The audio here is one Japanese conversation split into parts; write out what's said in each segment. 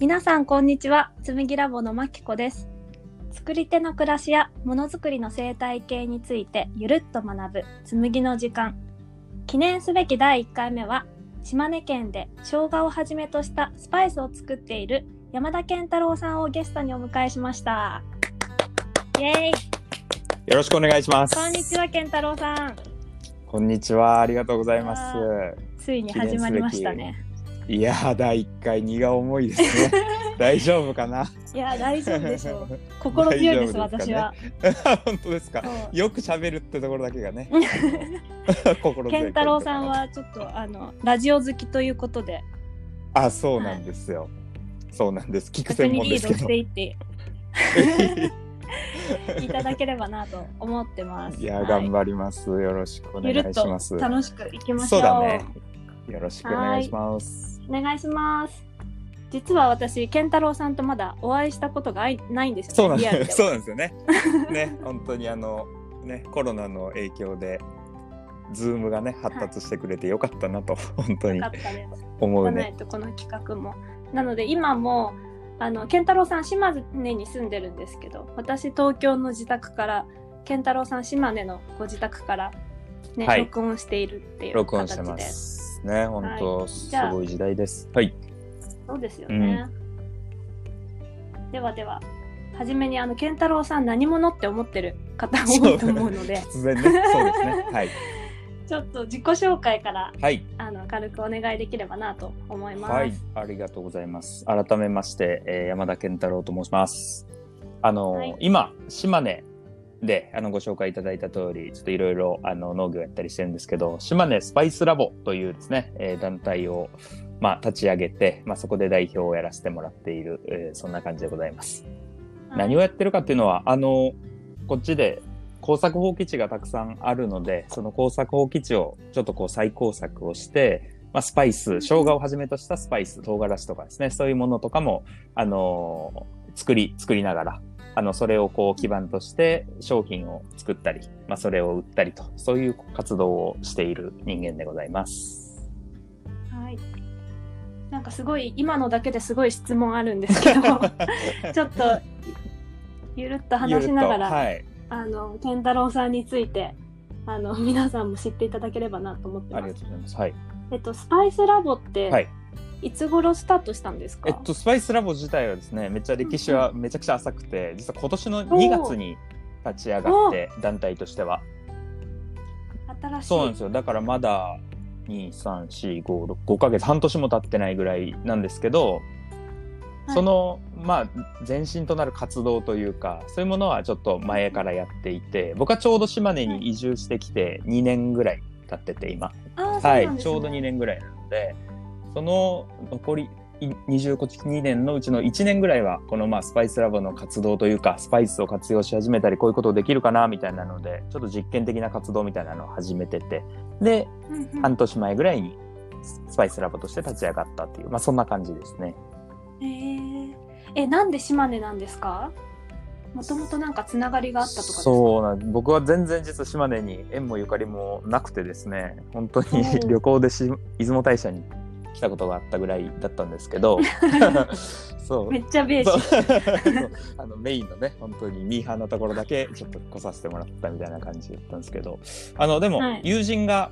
皆さんこんにちは。紬ラボのまきこです。作り手の暮らしやものづくりの生態系についてゆるっと学ぶ紬の時間。記念すべき第1回目は島根県で生姜をはじめとしたスパイスを作っている山田健太郎さんをゲストにお迎えしました。イエーイ。よろしくお願いします。こんにちは健太郎さん。こんにちは。ありがとうございます。ついに始まりましたねいやー、第一回荷が重いですね。大丈夫かな？いや大丈夫でしょう 心強いです大丈夫です私は 本当ですか？よく喋るってところだけがね。心強い健太郎さん。はちょっとあのラジオ好きということであ、そうなんですよ。そうなんです。聞く逆専門ですけど。ていっていただければなと思ってます。いや、はい頑張ります。よろしくお願いします。楽しくいきましょう。そうだね。よろしくお願いします。お願いします。実は私、健太郎さんとまだお会いしたことがないんですそうなんよね。そうなんです よね。ね、本当にあの、ね、コロナの影響で。ズームがね、発達してくれてよかったなと、本当に。思うね。とこの企画も。なので今もあの健太郎さん島根に住んでるんですけど、私東京の自宅から健太郎さん島根のご自宅からね、はい録音しているっていう録音してま。す。ね、本当、はいすごい時代です。はい。そうですよね。ではでは、はじめにあの健太郎さん何者って思ってる方多いと思うので、突然ね、そうですね。はい。ちょっと自己紹介からはい。あの軽くお願いできればなと思います。はい。ありがとうございます。改めまして、えー山田健太郎と申します。あの、はい今、島根で、あの、ご紹介いただいた通り、ちょっといろいろ、あの、農業やったりしてるんですけど、島根スパイスラボというですね、えー団体を、まあ、立ち上げて、まあ、そこで代表をやらせてもらっている、えーそんな感じでございます。何をやってるかっていうのは、あの、こっちで工作放棄地がたくさんあるので、その工作放棄地をちょっとこう再工作をして、まあ、スパイス、生姜をはじめとしたスパイス、唐辛子とかですね、そういうものとかも、あの作り、作りながら、あの、それをこう基盤として商品を作ったり、まあ、それを売ったりと、そういう活動をしている人間でございます。はい。なんかすごい今のだけですごい質問あるんですけど、ちょっとゆるっと話しながら、はい。あの健太郎さんについてあの皆さんも知っていただければなと思ってあます。りがとうございます。はい。えっとスパイスラボって、はいい、つ頃スタートしたんですか？えっと、スパイスラボ自体はですね、めっちゃ歴史はめちゃくちゃ浅くて、実は今年の2月に立ち上がって、団体としては。新しい。そうなんですよ。だからまだ、2、3、4、5、6、5ヶ月、半年も経ってないぐらいなんですけど、はいその、まあ、前身となる活動というか、そういうものはちょっと前からやっていて、僕はちょうど島根に移住してきて2年ぐらい経ってて、今。はないねちょうど2年ぐらいなので、その残りい22年のうちの1年ぐらいは、このまあスパイスラボの活動というか、スパイスを活用し始めたり、こういうことできるかな、みたいなので、ちょっと実験的な活動みたいなのを始めてて、で、うんうん半年前ぐらいにスパイスラボとして立ち上がったっていう、まあそんな感じですね。えー、えなんで島根なんですか？もともとなんかつながりがあったとか？そうなん僕は全然実は島根に縁もゆかりもなくてですね本当にうん旅行でし出雲大社に来たことがあったぐらいだったんですけど。そう。めっちゃベーシあのメインのね本当にミーハーなところだけちょっと来させてもらったみたいな感じだったんですけど。あのでもはい。友人が、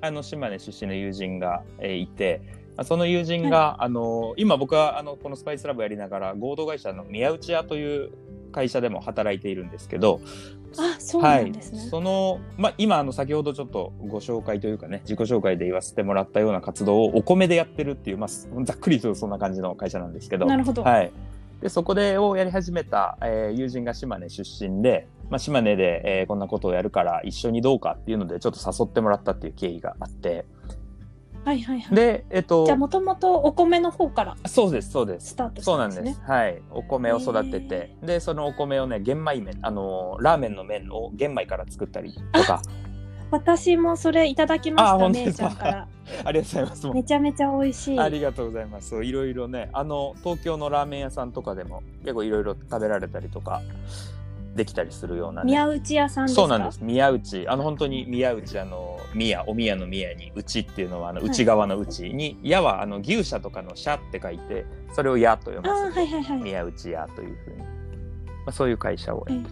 あの島根出身の友人が、えーいてまあその友人が、あの今僕はあのこのスパイスラボやりながら合同会社の宮内屋という会社でも働いているんですけどあそうはいなんですね。その、まあ、今あの先ほどちょっとご紹介というかね自己紹介で言わせてもらったような活動をお米でやってるっていう、まあ、ざっくりとそんな感じの会社なんですけどなるほど。はい。で、そこでをやり始めた、えー友人が島根出身で、まあ、島根で、えーこんなことをやるから一緒にどうかっていうので、ちょっと誘ってもらったっていう経緯があって。はいはいはい。で、えっとじゃあ、もともとお米の方からそうです、そうです。スタートしそうなんんです。はい。お米を育てて、で、そのお米をね、玄米麺、あのーラーメンの麺を玄米から作ったりとか、私もそれいただきましあた、姉本当ですか？ちゃんから。ありがとうございます。めちゃめちゃ美味しい。ありがとうございます。いろいろね、あの、東京のラーメン屋さんとかでも結構いろいろ食べられたりとかできたりするような、ね、宮内屋さんですか？そうなんです。宮内。あの本当に宮内あの宮お宮の宮に内っていうのはあの内側の内に、矢はあの牛舎とかの社って書いてそれを矢と読あませて、ーはいはいはい。宮内屋というふうに、まあ、そういう会社をやって。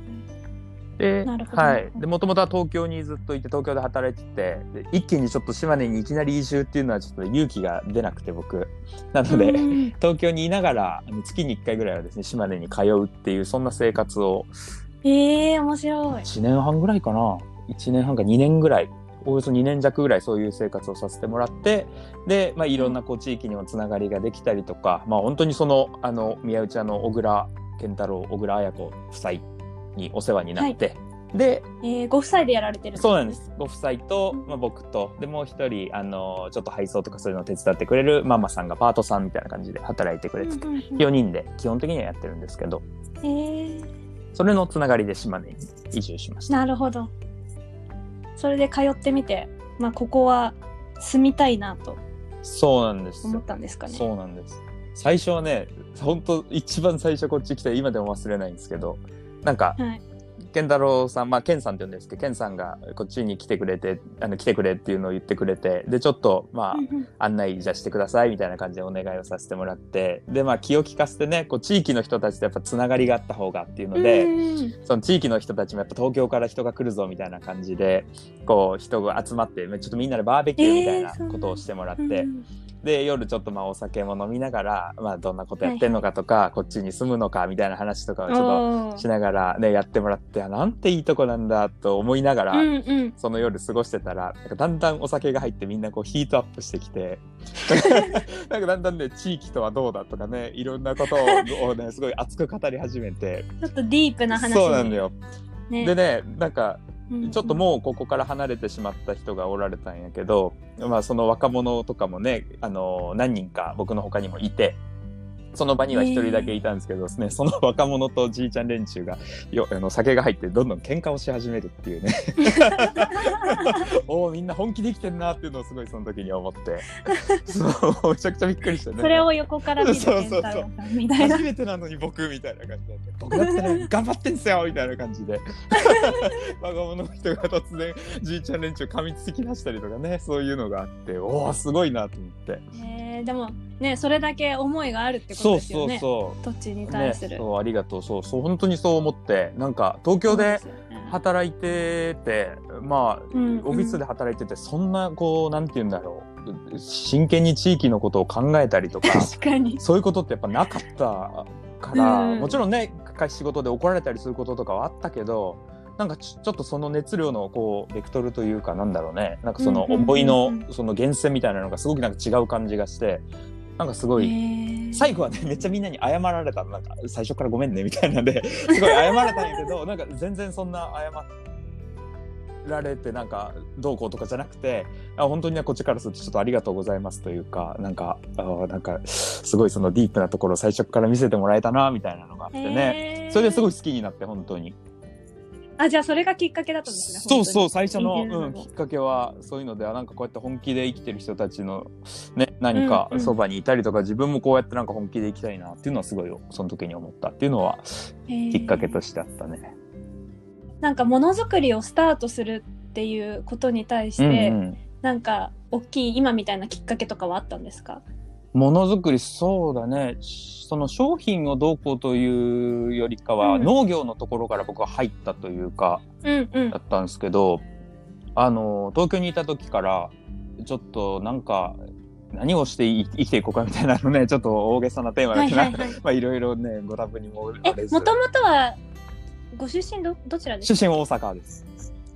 えでなるほど。はい。でもともとは東京にずっといて東京で働いててで一気にちょっと島根にいきなり移住っていうのはちょっと勇気が出なくて僕。なので、うん東京にいながら月に1回ぐらいはですね島根に通うっていうそんな生活をええ面白い。1年半ぐらいかな。1年半か2年ぐらい。およそ2年弱ぐらいそういう生活をさせてもらってで、まあ、いろんなこう地域にもつながりができたりとか、まあ、本当にそのあの宮内屋の小倉健太郎小倉綾子夫妻にお世話になって、でえー、ご夫妻でやられてるそうなんです。ご夫妻と、まあ、僕と。でもう一人あのちょっと配送とかそういうのを手伝ってくれるママさんがパートさんみたいな感じで働いてくれてて、うんうんうん。4人で基本的にはやってるんですけど。えー、それのつながりで島根に移住しました。なるほどそれで通ってみてまあここは住みたいなとそうなんです思ったんですかねそうなんです。最初はね、本当一番最初こっち来て今でも忘れないんですけど、なんか、はい健太郎さん、まあ、健さんって言うんですけど、健さんがこっちに来てくれて、あの、来てくれっていうのを言ってくれて、で、ちょっと、まあ、案内じゃしてくださいみたいな感じでお願いをさせてもらって、で、まあ、気を利かせてね、こう、地域の人たちとやっぱつながりがあった方がっていうので、うんその地域の人たちもやっぱ東京から人が来るぞみたいな感じで、こう、人が集まって、ちょっとみんなでバーベキューみたいなことをしてもらって、うんで夜ちょっとまあお酒も飲みながら、まあ、どんなことやってんのかとか、こっちに住むのかみたいな話とかをちょっとしながらねやってもらってあなんていいとこなんだと思いながら、うんうん。その夜過ごしてたらなんかだんだんお酒が入ってみんなこうヒートアップしてきて なんかだんだんね地域とはどうだとかねいろんなことを ねすごい熱く語り始めて。ちょっとディープな話にそうなんだよ。ね。でねなんかうんちょっともうここから離れてしまった人がおられたんやけど、まあその若者とかもね、あの、何人か僕の他にもいて、その場には一人だけいたんですけどですね、その若者とじいちゃん連中がよあの酒が入ってどんどん喧嘩をし始めるっていうね。おおみんな本気で生きてんなっていうのをすごいその時に思って、そうめちゃくちゃびっくりしてね。それを横から見る そうそうそう。初めてなのに僕みたいな感じで僕だってね頑張ってんすよみたいな感じで。若者の人が突然じいちゃん連中噛みつき出したりとかねそういうのがあっておおすごいなと思って。えーでもねそれだけ思いがあるってことそうそうですよね。そう土地に対する、ね、そうありがとう。そうそう本当にそう思って。なんか東京で働いててまあ、うんオフィスで働いててそんなこうなんて言うんだろう。真剣に地域のことを考えたりとか 確かに。そういうことってやっぱなかったから、うんもちろんね仕事で怒られたりすることとかはあったけどなんかちょっとその熱量のこうベクトルというかなんだろうね。なんかそのうんうんうんうん。思いのその源泉みたいなのがすごくなんか違う感じがしてなんかすごい、えー。最後はね めっちゃみんなに謝られたの。なんか最初からごめんねみたいなんで。すごい謝られたんやけど なんか全然そんな謝られてなんかどうこうとかじゃなくてあ本当にねこっちからするとちょっとありがとうございますというかなんかあなんかすごいそのディープなところを最初から見せてもらえたなみたいなのがあってね、えー。それですごい好きになって本当にあじゃあそれがきっかけだったんですねそうそうう最初の、うん、きっかけはそういうのではなんかこうやって本気で生きてる人たちのね何かうん。うんそばにいたりとか、自分もこうやってなんか本気で生きたいなっていうのはすごいその時に思ったっていうのはきっかけとしてあったね。なんかものづくりをスタートするっていうことに対して、うんうん。なんか大きい今みたいなきっかけとかはあったんですか？ものづくりそうだね。その商品をどうこうというよりかは、うん。農業のところから僕は入ったというかうんうん。だったんですけどあの東京にいた時からちょっとなんか何をしてい生きていこうかみたいなのね ちょっと大げさなテーマだけど、はいはいはい。まあいろいろねご多分にもえあもともとはご出身どどちらですか？出身大阪です。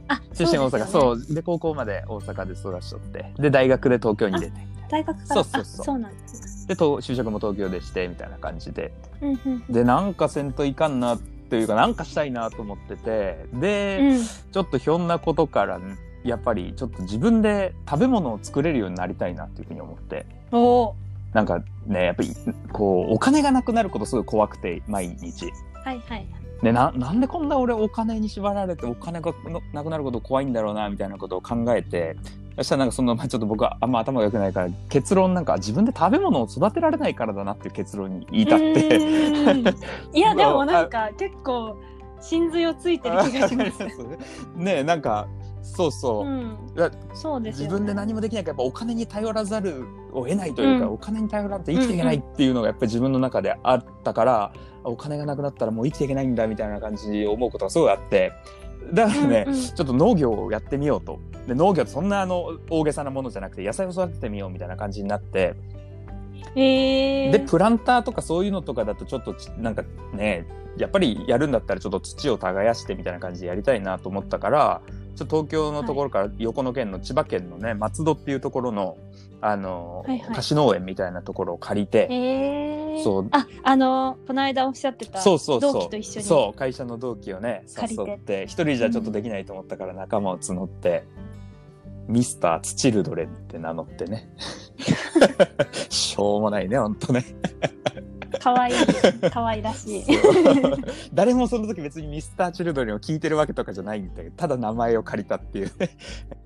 あ出身大阪そそう。う,、ですよねで高校まで大阪で育ちとってで大学で東京に出て大学から？そうそうそう。あそうなんですね。でと就職も東京でしてみたいな感じで。うんうん。でなんかせんといかんなっていうかなんかしたいなと思っててで、うん。ちょっとひょんなことからやっぱりちょっと自分で食べ物を作れるようになりたいなっていうふうに思って。おおなんかねやっぱりこうお金がなくなることすごい怖くて毎日。はいはいでななんでこんな俺お金に縛られてお金がのなくなること怖いんだろうなみたいなことを考えてそしたらなんかその、まあ、ちょっと僕はあんま頭が良くないから結論なんか自分で食べ物を育てられないからだなっていう結論に至って。いやでもなんか結構真髄をついてる気がします。ねえなんかそうそう、うんそうですよ、ね。自分で何もできないからやっぱお金に頼らざるを得ないというか、うんお金に頼らんと生きていけないっていうのがやっぱり自分の中であったから、お金がなくなったらもう生きていけないんだみたいな感じで思うことがすごいあってだからね、うんうん。ちょっと農業をやってみようと。で農業ってそんなあの大げさなものじゃなくて野菜を育ててみようみたいな感じになって。えー、でプランターとかそういうのとかだとちょっとちなんかねやっぱりやるんだったらちょっと土を耕してみたいな感じでやりたいなと思ったからちょっと東京のところから横の県の千葉県のね松戸っていうところのあの、はいはい。菓子農園みたいなところを借りて、えー、そう。ああのこの間おっしゃってたそうそうそう。同期と一緒に。そう会社の同期をね誘って一人じゃちょっとできないと思ったから仲間を募って、ミスターツチルドレンって名乗ってね。しょうもないねほんとねかわいい。かわいらしい。誰もその時別にミスターチルドレンを聞いてるわけとかじゃないんだけどただ名前を借りたっていう。ね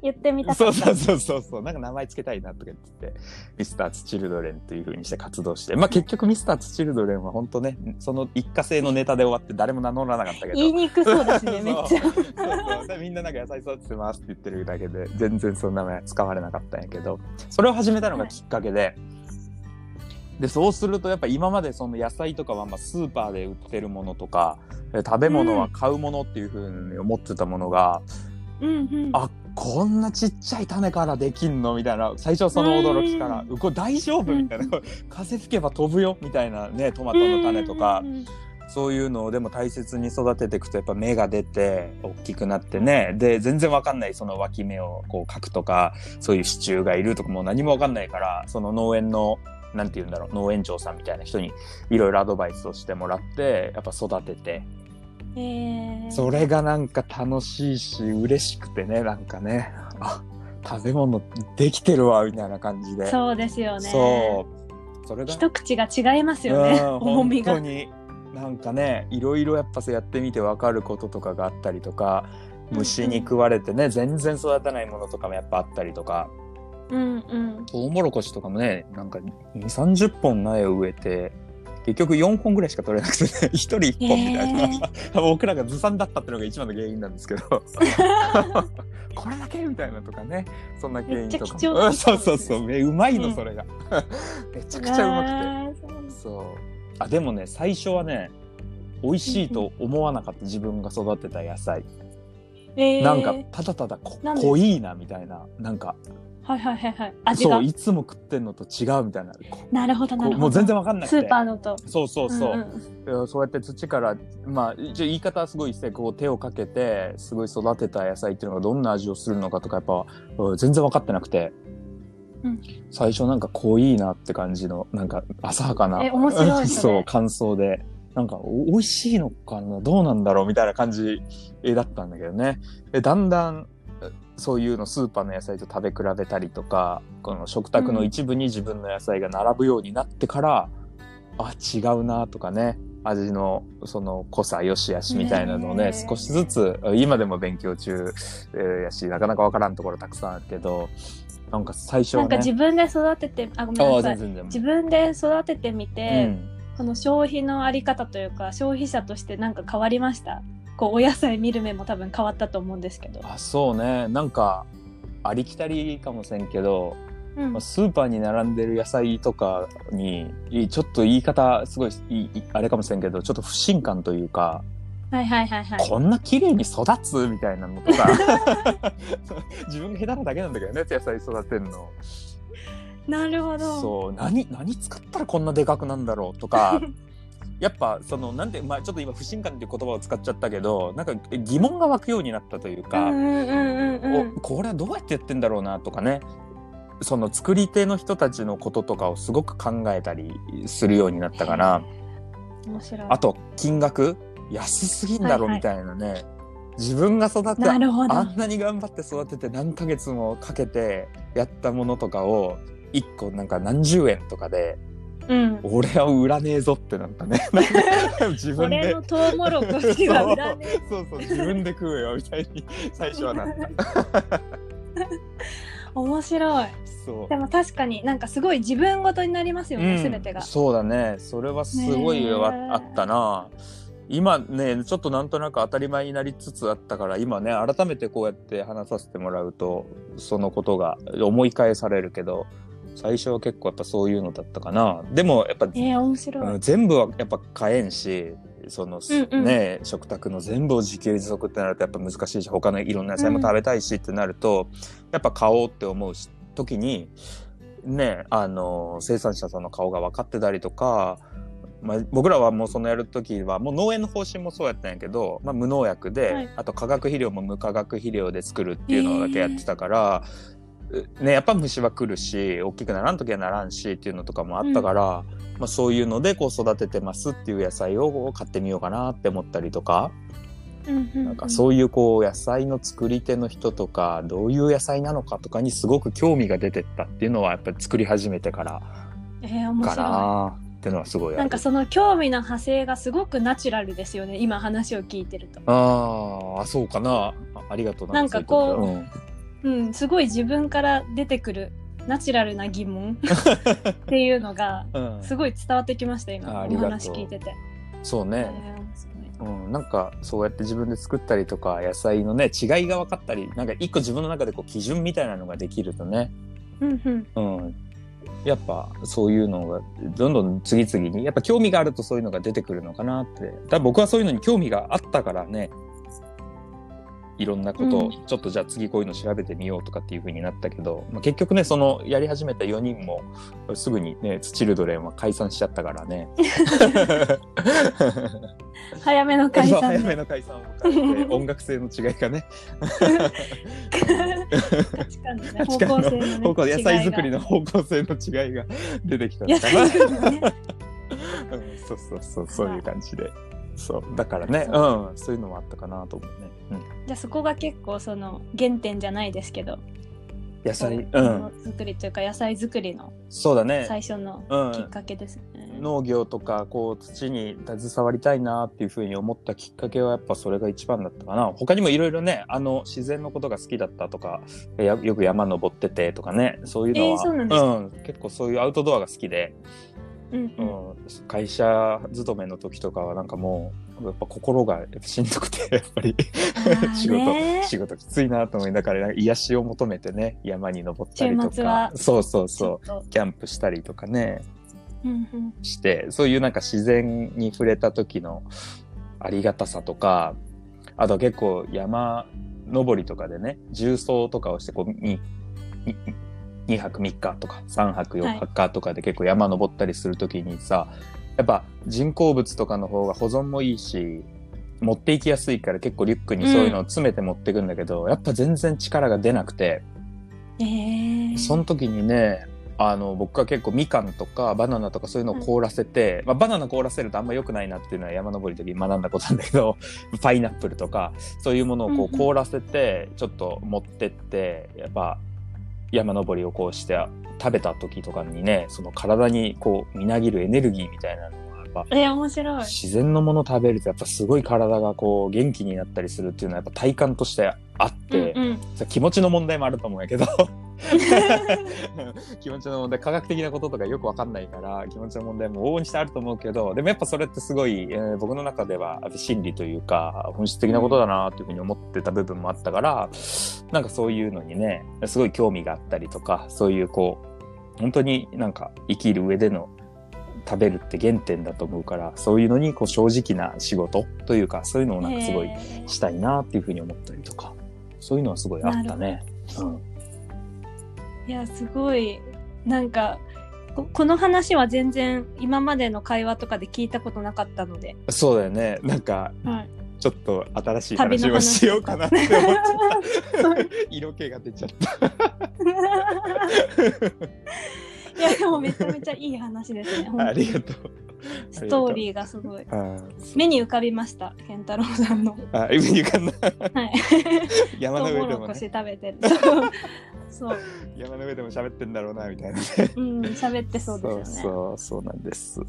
言ってみたかそそうそうそうそう。なんか名前つけたいなとか言っててミスターツチルドレンという風にして活動して。まあ結局ミスターツチルドレンは本当ねその一過性のネタで終わって誰も名乗らなかったけど。言いにくそうですね めっちゃ。そうそう。みんななんか野菜育ててますって言ってるだけで全然その名前は使われなかったんやけど。それを始めたのがきっかけで、でそうするとやっぱ今までその野菜とかはまあスーパーで売ってるものとかえ食べ物は買うものっていうふうに思ってたものが、うんうん。あこんなちっちゃい種からできんのみたいな最初はその驚きから「これ大丈夫?」みたいな「風吹けば飛ぶよ」みたいなねトマトの種とか。うんうんうん。そういうのをでも大切に育てていくとやっぱ芽が出て大きくなってね。で全然わかんないその脇芽をこう描くとかそういう支柱がいるとかもう何もわかんないからその農園のなんて言うんだろう農園長さんみたいな人にいろいろアドバイスをしてもらってやっぱ育てて。えー、それがなんか楽しいし嬉しくてねなんかねあ食べ物できてるわみたいな感じで。そうですよね。そう。それが一口が違いますよねうん 重みが。本当に。なんかねいろいろやっぱそうやってみて分かることとかがあったりとか虫に食われてね、全然育たないものとかもやっぱあったりとかうんうん。トウモロコシとかもねなんか2 3 0本苗を植えて結局4本ぐらいしか取れなくてね1人1本みたいな、僕らがずさんだったっていうのが一番の原因なんですけど。これだけみたいなとかねそんな原因とかめっちゃ貴重なうんそうそうそう。めうまいのうんそれが、めちゃくちゃうまくて。そう。あ、でもね、最初はね、美味しいと思わなかった、自分が育てた野菜。えー、なんか、ただただ濃いな、みたいな。なんか、はいはいはいはい味がそう、いつも食ってんのと違うみたいな。こなるほどなるほどこもう全然わかんなくて。スーパーのとそうそうそう。んんいやそうやって土から、まあ、一応言い方はすごいして、こう手をかけて、すごい育てた野菜っていうのがどんな味をするのかとか、やっぱ、うん全然分かってなくて。うん最初なんか濃いなって感じの、なんか浅はかな。え面白い そう、感想で。なんか、お美味しいのかな？どうなんだろう？みたいな感じえだったんだけどね。で、だんだん、そういうのスーパーの野菜と食べ比べたりとか、この食卓の一部に自分の野菜が並ぶようになってから、あ、違うなとかね。味のその濃さ良し悪しみたいなのをね少しずつ今でも勉強中えーやしなかなかわからんところたくさんあるけどなんか最初はねなんか自分で育ててあごめんあなさい。自分で育ててみうて、ん。この消費のあり方というか消費者としてなんか変わりました？こうお野菜見る目も多分変わったと思うんですけど、あそうね。なんかありきたりかもしれんけどうん。まあスーパーに並んでる野菜とかにいちょっと言い方すごいあれかもしれんけどちょっと不信感というか、はいはいはいはい。こんな綺麗に育つみたいなのとか 自分が下手なだけなんだけどね野菜育てるの。なるほど。そう何何使ったらこんなでかくなんだろうとか やっぱそのなんでまあちょっと今不信感っていう言葉を使っちゃったけどなんか疑問が湧くようになったというか、これはどうやってやってんだろうなとかね。その作り手の人たちのこととかをすごく考えたりするようになったから面白い。あと金額安すぎんだろはいはいみたい。なね、自分が育てあんなに頑張って育てて何ヶ月もかけてやったものとかを1個なんか何十円とかでうん。俺は売らねえぞってなったね。自分で。俺のトウモロコシは売らねえ。そうそう。自分で食うよみたいに。最初はなった。面白い。そう。でも確かになんかすごい自分ごとになりますよね、すべてが。そうだね。それはすごいあったな。今ね、ちょっとなんとなく当たり前になりつつあったから、今ね、改めてこうやって話させてもらうと、そのことが思い返されるけど、最初は結構やっぱそういうのだったかな。でもやっぱ、えー、面白い。うん全部はやっぱ買えんし、その、うんうんね、食卓の全部を自給自足ってなるとやっぱ難しいし、他のいろんな野菜も食べたいしってなると、やっぱ買おうって思うし時に、ね、あの、生産者さんの顔が分かってたりとか、まあ、僕らはもうそのやる時はもう農園の方針もそうやったんやけど、まあ、無農薬で、はいあと化学肥料も無化学肥料で作るっていうのだけやってたから、ね、やっぱ虫は来るし大きくならん時はならんしっていうのとかもあったから、まあ、そういうのでこう育ててますっていう野菜を買ってみようかなって思ったりとか、うんうんなんかそういうこう野菜の作り手の人とかどういう野菜なのかとかにすごく興味が出てったっていうのはやっぱり作り始めてからか。なっていうのはすごいなんかその興味の派生がすごくナチュラルですよね今話を聞いてると。あーあそうかな。あありがとうなんかこうそう言ってくれうんすごい自分から出てくるナチュラルな疑問 っていうのがすごい伝わってきました今おあありがとう。話聞いてて。そうね、うん、なんかそうやって自分で作ったりとか野菜のね違いが分かったりなんか一個自分の中でこう基準みたいなのができるとね、うんうん。うん、やっぱそういうのがどんどん次々にやっぱ興味があるとそういうのが出てくるのかなって。だ僕はそういうのに興味があったからねいろんなことを、うん。ちょっとじゃあ次こういうの調べてみようとかっていう風になったけど、まあ、結局ねそのやり始めた4人もすぐにねツチルドレンは解散しちゃったからね。早めの解散。で早めの解散を迎えて音楽性の違いがね。価値観のね方向性のね方向野菜作りのの方向性の違いが出てきたの野かな。菜作りのね。うんそうそうそうそういう感じでそうだからね。そう。うん。そういうのもあったかなと思うね、うん、じゃあそこが結構その原点じゃないですけど。野菜。こうん。の作りというか野菜作りのそうだね。最初のうん。きっかけですね。農業とかこう土に携わりたいなっていうふうに思ったきっかけはやっぱそれが一番だったかな。他にもいろいろねあの自然のことが好きだったとかやよく山登っててとかね。そういうのは、えーそうなんですか？ん、結構そういうアウトドアが好きで、うんううん。ん、会社勤めの時とかはなんかもうやっぱ心がしんどくてやっぱり。仕事ね。仕事きついなと思いながら癒しを求めてね山に登ったりとか。そうそうちそうキャンプしたりとかね。うんうん。してそういうなんか自然に触れた時のありがたさとかあとは結構山登りとかでね重装とかをしてこうにに2泊3日とか3泊4泊とかで結構山登ったりする時にさ、やっぱ人工物とかの方が保存もいいし持っていきやすいから結構リュックにそういうのを詰めて持っていくんだけど、やっぱ全然力が出なくて。えー、その時にね、あの、僕は結構みかんとかバナナとかそういうのを凍らせて、まあバナナ凍らせるとあんま良くないなっていうのは山登りの時に学んだことなんだけど、パイナップルとか、そういうものをこうんううん。凍らせて、ちょっと持ってって、やっぱ山登りをこうして食べた時とかにね、その体にこうみなぎるエネルギーみたいなのがやっぱえー、面白い。自然のもの食べるとやっぱすごい体がこう元気になったりするっていうのはやっぱ体感としてあって、うんうん、さ気持ちの問題もあると思うんやけど 気持ちの問題科学的なこととかよくわかんないから気持ちの問題も往々にしてあると思うけどでもやっぱそれってすごい、えー僕の中では心理というか本質的なことだなっていうふうに思ってた部分もあったから、なんかそういうのにねすごい興味があったりとかそういうこう本当になんか生きる上での食べるって原点だと思うからそういうのにこう正直な仕事というかそういうのをなんかすごいえーしたいなっていうふうに思ったりとかそういうのはすごいあったね。うんいやすごいなんかここの話は全然今までの会話とかで聞いたことなかったので、そうだよね。なんか、はい、ちょっと新しい話話をしようかなって思っちゃった。色気が出ちゃった。いやでもめちゃめちゃいい話ですねありがとう。ストーリーがすごい。あ目に浮かびました健太郎さんの。あ、上に浮かんだ。はい。山の上でもね。食べてる。そう。山の上でも喋ってんだろうな、みたいなね。うん喋ってそうですよね。そうそう、そうなんです。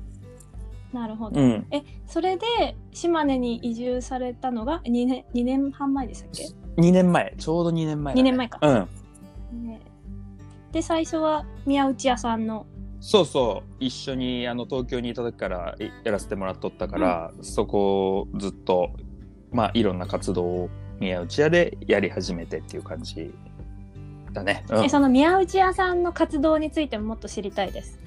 なるほど、うん。えそれで島根に移住されたのが2年 ,2 年半前でしたっけ、2年前、ちょうど2年前だね、2年前か。うん。ね。で最初は宮内屋さんのそうそう一緒にあの東京にいた時からいやらせてもらっとったから、そこをずっとまあいろんな活動を宮内屋でやり始めてっていう感じだね。うんえその宮内屋さんの活動についてももっと知りたいです。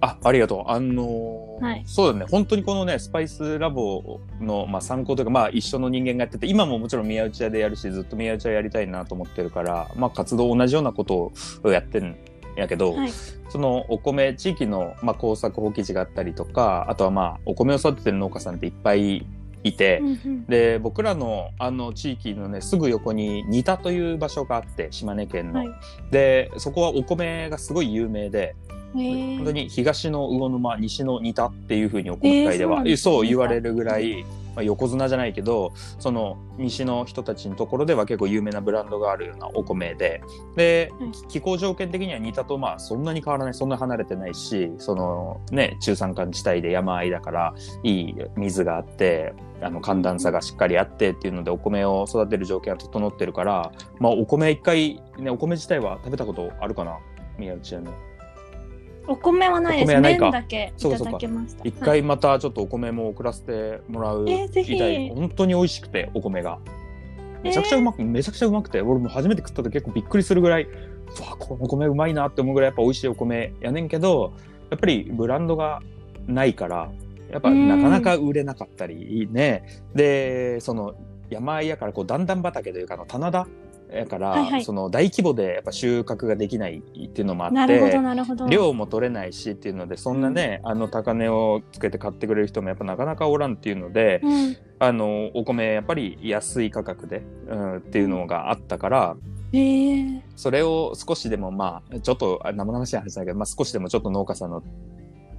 あ、ありがとう。あのーはいそうだね。本当にこのね、スパイスラボの、まあ、参考というか、まあ、一緒の人間がやってて、今ももちろん宮内屋でやるし、ずっと宮内屋やりたいなと思ってるから、まあ、活動同じようなことをやってるんやけど、はい。そのお米、地域の、まあ、耕作放棄地があったりとか、あとはまあ、お米を育ててる農家さんっていっぱいいて、うんうんで、僕らのあの地域のね、すぐ横に仁田という場所があって、島根県の。はいで、そこはお米がすごい有名で、本当に東の魚沼、西の仁田っていうふうにお米会では、えーそう言われるぐらい、まあ、横綱じゃないけど、その西の人たちのところでは結構有名なブランドがあるようなお米で、でうん、気候条件的には仁田とまあそんなに変わらない、そんな離れてないし、そのね、中山間地帯で山あいだから、いい水があって、あの寒暖差がしっかりあってっていうのでお米を育てる条件が整ってるから、まあお米一回、ね、お米自体は食べたことあるかな宮内屋の。お米はないです。麺だけいたそうかそうか。だけました。一はい回またちょっとお米も送らせてもらうえーぜひ。みたい本当に美味しくてお米が。めちゃくちゃうまく、めちゃくちゃうまくて俺も初めて食った時結構びっくりするぐらいうわこの米うまいなって思うぐらいやっぱ美味しいお米やねんけどやっぱりブランドがないからやっぱうん。なかなか売れなかったりね。でその山あいやからこう段々畑というかあの棚田やから、はいはいその大規模でやっぱ収穫ができないっていうのもあってなるほど、なるほど。量も取れないしっていうのでそんなね、あの高値をつけて買ってくれる人もやっぱなかなかおらんっていうので、うん。あのお米やっぱり安い価格で、うん、っていうのがあったから。それを少しでもまあちょっとあ生々しい話だけ？ど、まあ、少しでもちょっと農家さんの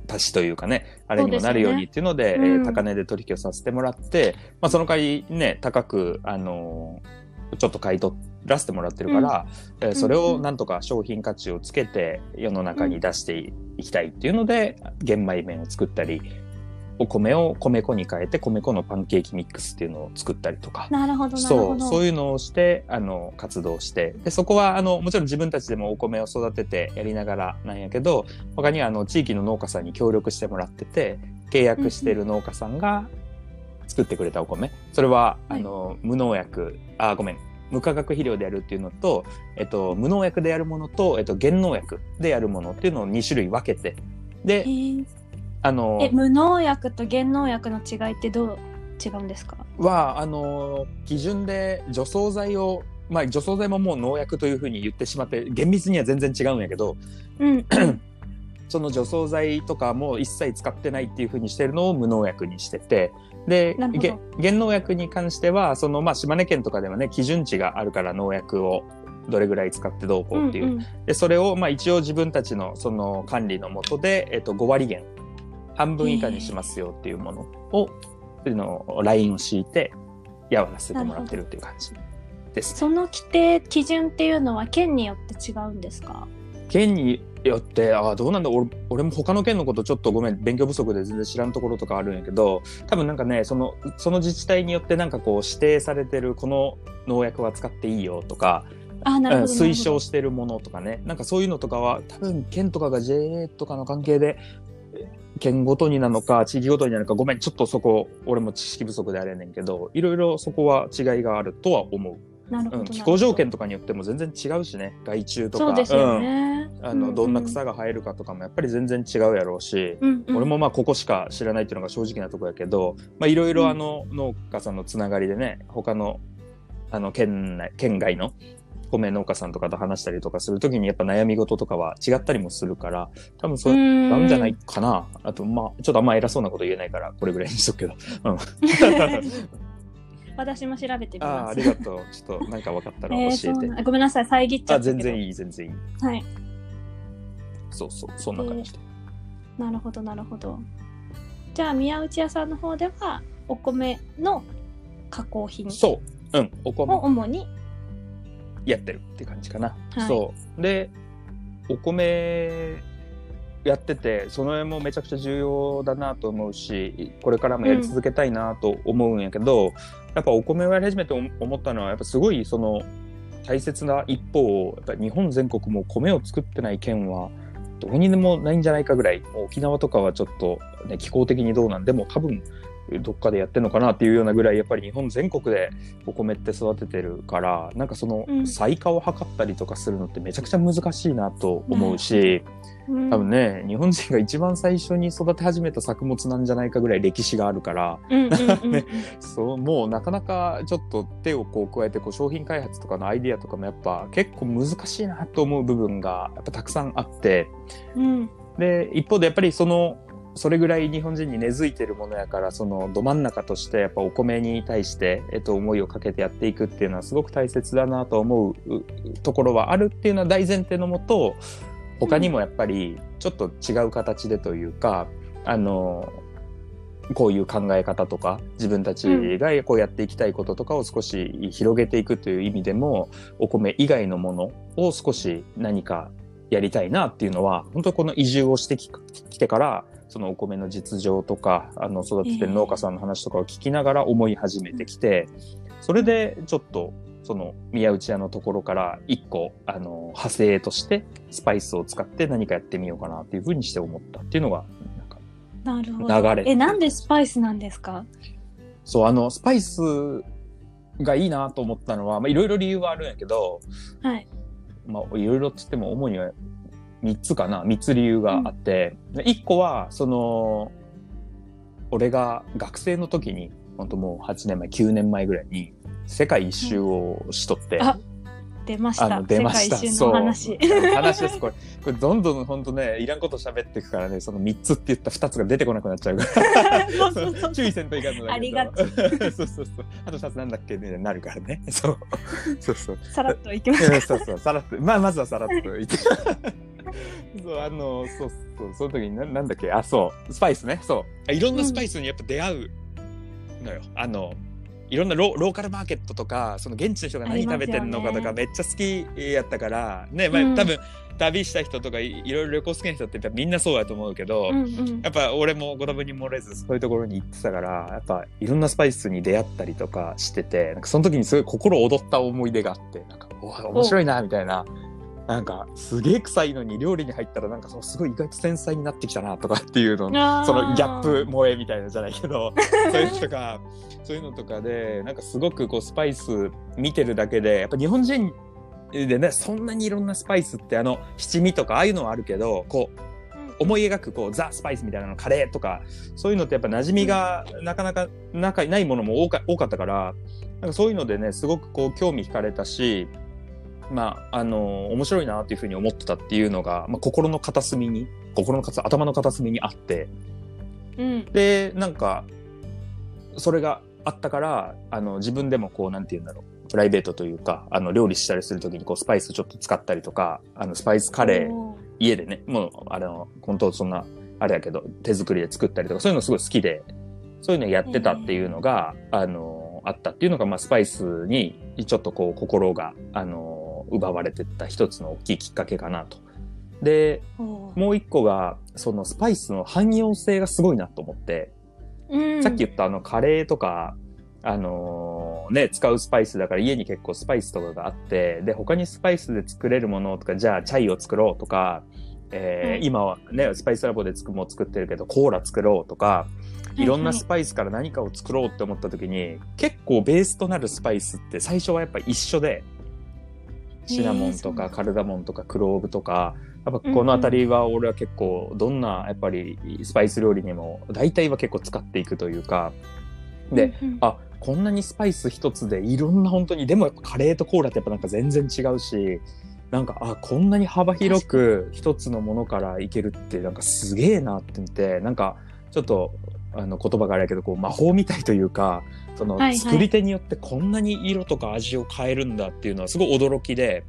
足しというかねあれにもなるようにっていうのででねうんえー高値で取引をさせてもらって、まあ、その代わりね高くあのちょっと買い取らせてもらってるから、えーそれをなんとか商品価値をつけて世の中に出していきたいっていうので、玄米麺を作ったり、お米を米粉に変えて米粉のパンケーキミックスっていうのを作ったりとか。なるほど、そう。そういうのをして、あの、活動して。で、そこは、あの、もちろん自分たちでもお米を育ててやりながらなんやけど、他には、あの、地域の農家さんに協力してもらってて、契約してる農家さんが作ってくれたお米。それは、はいあの、無農薬、あ、ごめん。無化学肥料でやるっていうのと、えっと、無農薬でやるものと、えっと、原農薬でやるものっていうのを2種類分けて、で、あの、え、無農薬と原農薬の違いってどう違うんですか？は、あのー基準で除草剤を、まあ、除草剤ももう農薬というふうに言ってしまって、厳密には全然違うんやけど、うん。その除草剤とかも一切使ってないっていうふうにしてるのを無農薬にしてて、で、原農薬に関しては、その、まあ、島根県とかではね、基準値があるから農薬をどれぐらい使ってどうこうっていう。んん。で、それを、まあ、一応自分たちのその管理のもとで、えっと、5割減、半分以下にしますよっていうものを、っていうのを、ラインを敷いて、やらせてもらってるっていう感じです。その規定、基準っていうのは県によって違うんですか？県によって、ああ、どうなんだ俺、俺も他の県のことちょっとごめん、勉強不足で全然知らんところとかあるんやけど、多分なんかね、その、その自治体によってなんかこう指定されてるこの農薬は使っていいよとか、あ、なるほど。うん推奨してるものとかね、なんかそういうのとかは、多分県とかが JA とかの関係で、え県ごとになのか、地域ごとになのか、ごめん、ちょっとそこ、俺も知識不足であれやねんけど、いろいろそこは違いがあるとは思う。気候条件とかによっても全然違うしね、害虫とか。どんな草が。が生えるかとかもやっぱり全然違うやろうし、うんうん俺もまあここしか知らないっていうのが正直なとこやけど、まあいろいろあの農家さんのつながりでね、他のあの県内、県外の米農家さんとかと話したりとかするときにやっぱ悩み事とかは違ったりもするから、多分そうなんじゃないかな。あとまあちょっとあんま偉そうなこと言えないからこれぐらいにしとくけど。うん。私も調べてみああ、ます。ありがとう。ちょっとなんか分かったら えー教えて。そうなんごめんなさい、遮っちゃあ、った。全然いい、全然いい。はい。そうそう、そんな感じで。なるほど、なるほど。じゃあ、宮内屋さんの方では、お米の加工品そう。うん。お米を主に、やってるって感じかな。はいそう。で、お米やってて、その辺もめちゃくちゃ重要だなと思うし、これからもやり続けたいなと思うんやけど、やっぱお米をやり始めて思ったのは、やっぱすごいその大切な一方、やっぱ日本全国も米を作ってない県はどこにでもないんじゃないかぐらい、沖縄とかはちょっと、ね、気候的にどうなんでも多分、どっかでやってるのかなっていうようなぐらいやっぱり日本全国でお米って育ててるからなんかそのうん。採化を図ったりとかするのってめちゃくちゃ難しいなと思うし、うん。多分ね日本人が一番最初に育て始めた作物なんじゃないかぐらい歴史があるからそうもうなかなかちょっと手をこう加えてこう商品開発とかのアイディアとかもやっぱ結構難しいなと思う部分がやっぱたくさんあって。うん。で一方でやっぱりそのそれぐらい日本人に根付いてるものやからそのど真ん中としてやっぱお米に対して、えっと、思いをかけてやっていくっていうのはすごく大切だなと思ううところはあるっていうのは大前提のもと他にもやっぱりちょっと違う形でというか、あのこういう考え方とか自分たちがこうやっていきたいこととかを少し広げていくという意味でもお米以外のものを少し何かやりたいなっていうのは本当にこの移住をしてききてからそのお米の実情とかあの育ててる農家さんの話とかを聞きながら思い始めてきて、それでちょっとその宮内屋のところから一個あの派生としてスパイスを使って何かやってみようかなっていうふうにして思ったっていうのがなんかなるほど。流れえ、なんでスパイスなんですか？そうあのスパイスがいいなと思ったのはまあいろいろ理由はあるんやけど、はい。まあ、いろいろっつっても主には3つかな3つ理由があって、で1個はその俺が学生の時に本当もう8年前9年前ぐらいに世界一周をしとって、あ出ました。出ました。世界一周のお話。そう。話です。これこれどんどん本当ねいらんこと喋っていくからねその3つって言った2つが出てこなくなっちゃう。から注意せんといかんのだけど。ありが そうそうそう。あと2つなんだっけ？ねなるからね。そう。そうそう。さらっといきましう。んそうそう、さらっと、まあ、まずはさらっと言って。そう、あの、そうそう、その時にな、なんだっけ、あ、そう、スパイスね、そう。いろんなスパイスにやっぱ出会うのよ。あの、いろんなロローカルマーケットとか、その現地の人が何食べてんのかとか、めっちゃ好きやったから、ね、まあ、うん。多分、旅した人とかい、いろいろ旅行好きな人ってみんなそうやと思うけど、うんうん。やっぱ俺もご多分に漏れずそういうところに行ってたからやっぱいろんなスパイスに出会ったりとかしててなんかその時にすごい心躍った思い出があってなんか面白いなみたいななんかすげえ臭いのに料理に入ったらなんかそうすごい意外と繊細になってきたなとかっていうのそのギャップ萌えみたいなじゃないけどそういうのとかそういうのとかでなんかすごくこうスパイス見てるだけでやっぱ日本人でねそんなにいろんなスパイスってあの七味とかああいうのはあるけどこう思い描くこうザ・スパイスみたいなのカレーとかそういうのってやっぱ馴染みがなかなか仲ないものも多か多かったからなんかそういうのでねすごくこう興味惹かれたしまああの面白いなっていうふうに思ってたっていうのが、まあ、心の片隅に心の片頭の片隅にあって。うん。でなんかそれがあったからあの自分でもこうなんて言うんだろう。プライベートというかあの料理したりするときにこうスパイスちょっと使ったりとかあのスパイスカレー家でね、もう、あの、本当そんな、あれやけど、手作りで作ったりとか、そういうのすごい好きで、そういうのやってたっていうのが、あの、あったっていうのが、まあ、スパイスに、ちょっとこう、心が、あの、奪われてった一つの大きいきっかけかなと。で、もう一個が、そのスパイスの汎用性がすごいなと思って、うん。さっき言ったあの、カレーとか、あのね、使うスパイスだから家に結構スパイスとかがあって、で、他にスパイスで作れるものとか、じゃあチャイを作ろうとか、えーうん。今はね、スパイスラボでつくも作ってるけど、コーラ作ろうとか、いろんなスパイスから何かを作ろうって思った時に、結構ベースとなるスパイスって最初はやっぱ一緒で、シナモンとかカルダモンとかクローブとか、やっぱこのあたりは俺は結構どんなやっぱりスパイス料理にも大体は結構使っていくというか、で、うんうん。あ、こんなにスパイス一つでいろんな本当に、でもやっぱカレーとコーラってやっぱなんか全然違うし、なんか、あ、こんなに幅広く一つのものからいけるってなんかすげえなって見て、なんかちょっとあの言葉があれやけど、こう魔法みたいというか、そのはいはい作り手によってこんなに色とか味を変えるんだっていうのはすごい驚きで、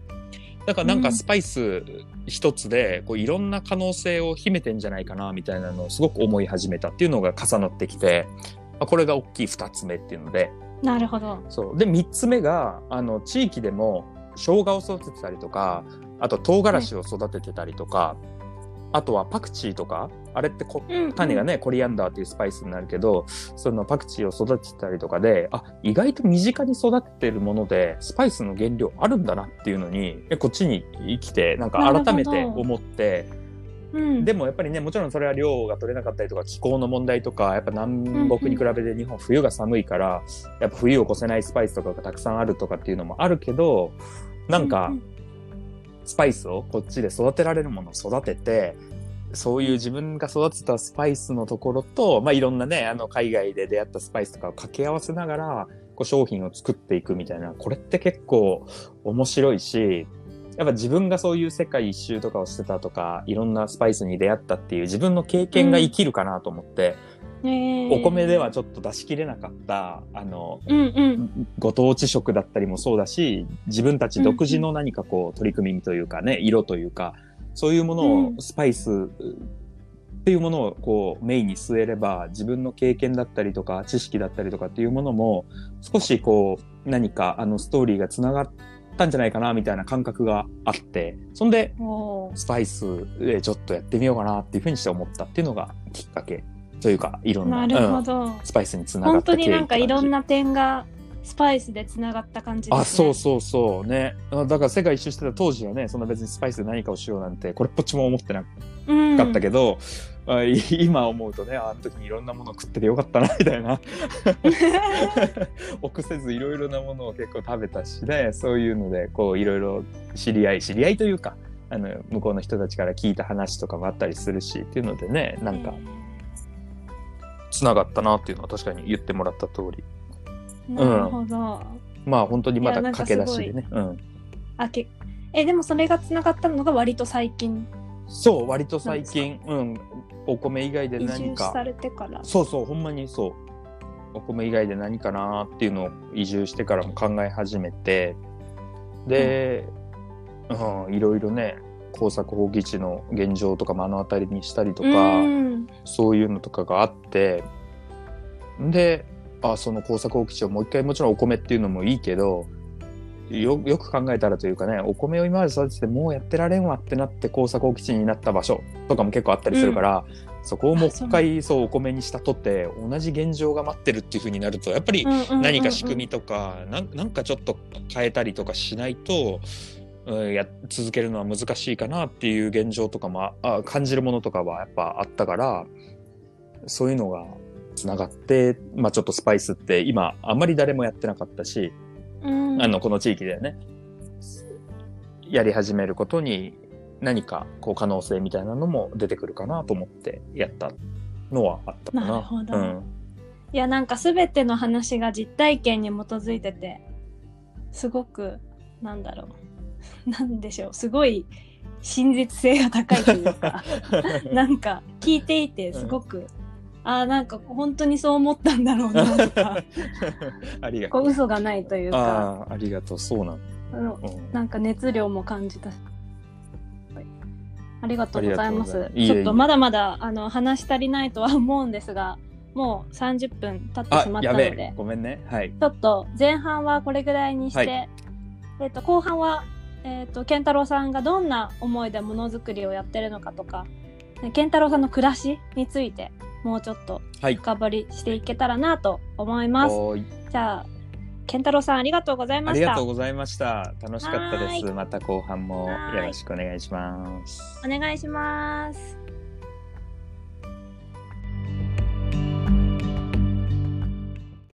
だからなんかスパイス一つでこういろんな可能性を秘めてんじゃないかなみたいなのをすごく思い始めたっていうのが重なってきて、まあこれが大きい二つ目っていうので、なるほど。そう。で、三つ目が、あの、地域でも生姜を育ててたりとか、あと唐辛子を育ててたりとか、あとはパクチーとか、あれってこうんうん。種がね、コリアンダーっていうスパイスになるけど、そのパクチーを育ててたりとかで、あ、意外と身近に育ててるもので、スパイスの原料あるんだなっていうのに、えこっちに生きて、なんか改めて思って、うん。でもやっぱりねもちろんそれは量が取れなかったりとか気候の問題とかやっぱ南北に比べて日本冬が寒いから、やっぱ冬を越せないスパイスとかがたくさんあるとかっていうのもあるけどなんかうスパイスをこっちで育てられるものを育ててそういう自分が育てたスパイスのところと、まあ、いろんなねあの海外で出会ったスパイスとかを掛け合わせながらこう商品を作っていくみたいなこれって結構面白いしやっぱ自分がそういう世界一周とかをしてたとか、いろんなスパイスに出会ったっていう自分の経験が生きるかなと思って、んえーお米ではちょっと出しきれなかった、あの、うんうん。ご当地食だったりもそうだし、自分たち独自の何かこう取り組みというかね、色というか、そういうものうん。をスパイスっていうものをこうメインに据えれば、自分の経験だったりとか知識だったりとかっていうものも少しこう何かあのストーリーが繋がったんじゃないかなみたいな感覚があって、そんでスパイスでちょっとやってみようかなっていうふうにして思ったっていうのがきっかけというか、いろんな、なるほうんど。スパイスにつなが本った経緯当になんかいろんなな点がスパイスでつながった感じですね。あ、そうそうそうね。あだから世界一周してた当時はね、そんな別にスパイスで何かをしようなんて、これっぽっちも思ってなうん。かったけど、あい今思うとね、ああの時にいろんなものを食っててよかったな、みたいな。臆せずいろいろなものを結構食べたしね、そういうので、こういろいろ知り合い、知り合いというか、あの、向こうの人たちから聞いた話とかもあったりするし、っていうのでね、なんか、繋がったなっていうのは確かに言ってもらった通り。なるほど。まあ本当にまだ駆け出しでね。うん。あけえでもそれがつながったのが割と最近？そう、割と最近、うん、お米以外で移何か住さ。れてから。そうそう、ほんまにそう。お米以外で何かなっていうのを移住してからも考え始めて、で、うん、いろいろね、工作放棄地の現状とか目の当たりにしたりとか、うんそういうのとかがあって、で、あ、その工作放棄地をもう一回もちろんお米っていうのもいいけど、よ、よく考えたらというかね、お米を今まで育ててもうやってられんわってなって工作放棄地になった場所とかも結構あったりするから、そこをもう一回そうお米にしたとって同じ現状が待ってるっていう風になると、やっぱり何か仕組みとか、なんなんかちょっと変えたりとかしないと、うん、や続けるのは難しいかなっていう現状とかもああ感じるものとかはやっぱあったからそういうのがつながって、まあ、ちょっとスパイスって今あんまり誰もやってなかったし、うん。あのこの地域でねやり始めることに何かこう可能性みたいなのも出てくるかなと思ってやったのはあったかな。なるほど。うん。いやなんか全ての話が実体験に基づいててすごくなんだろう。なんでしょう。すごい真実性が高いというか なんか聞いていてすごく、ああなんか本当にそう思ったんだろうなとか ありがことう嘘がないというかああ、ありがとう。そうなの。あのうんなんか熱量も感じた。ありがとうございますちょっとまだまだあの話し足りないとは思うんですが、もう30分経ってあしまっ、たやので。ごめんね。はい。ちょっと前半はこれぐらいにして、はいえっと後半はえっと健太郎さんがどんな思いでものづくりをやってるのかとか、ね健太郎さんの暮らしについてもうちょっとはい。深掘りしていけたらなと思います。おーいじゃあ健太郎さんありがとうございあましたりがとう。ございました。楽しかったです。また後半もよろしくお願いします。お願いします。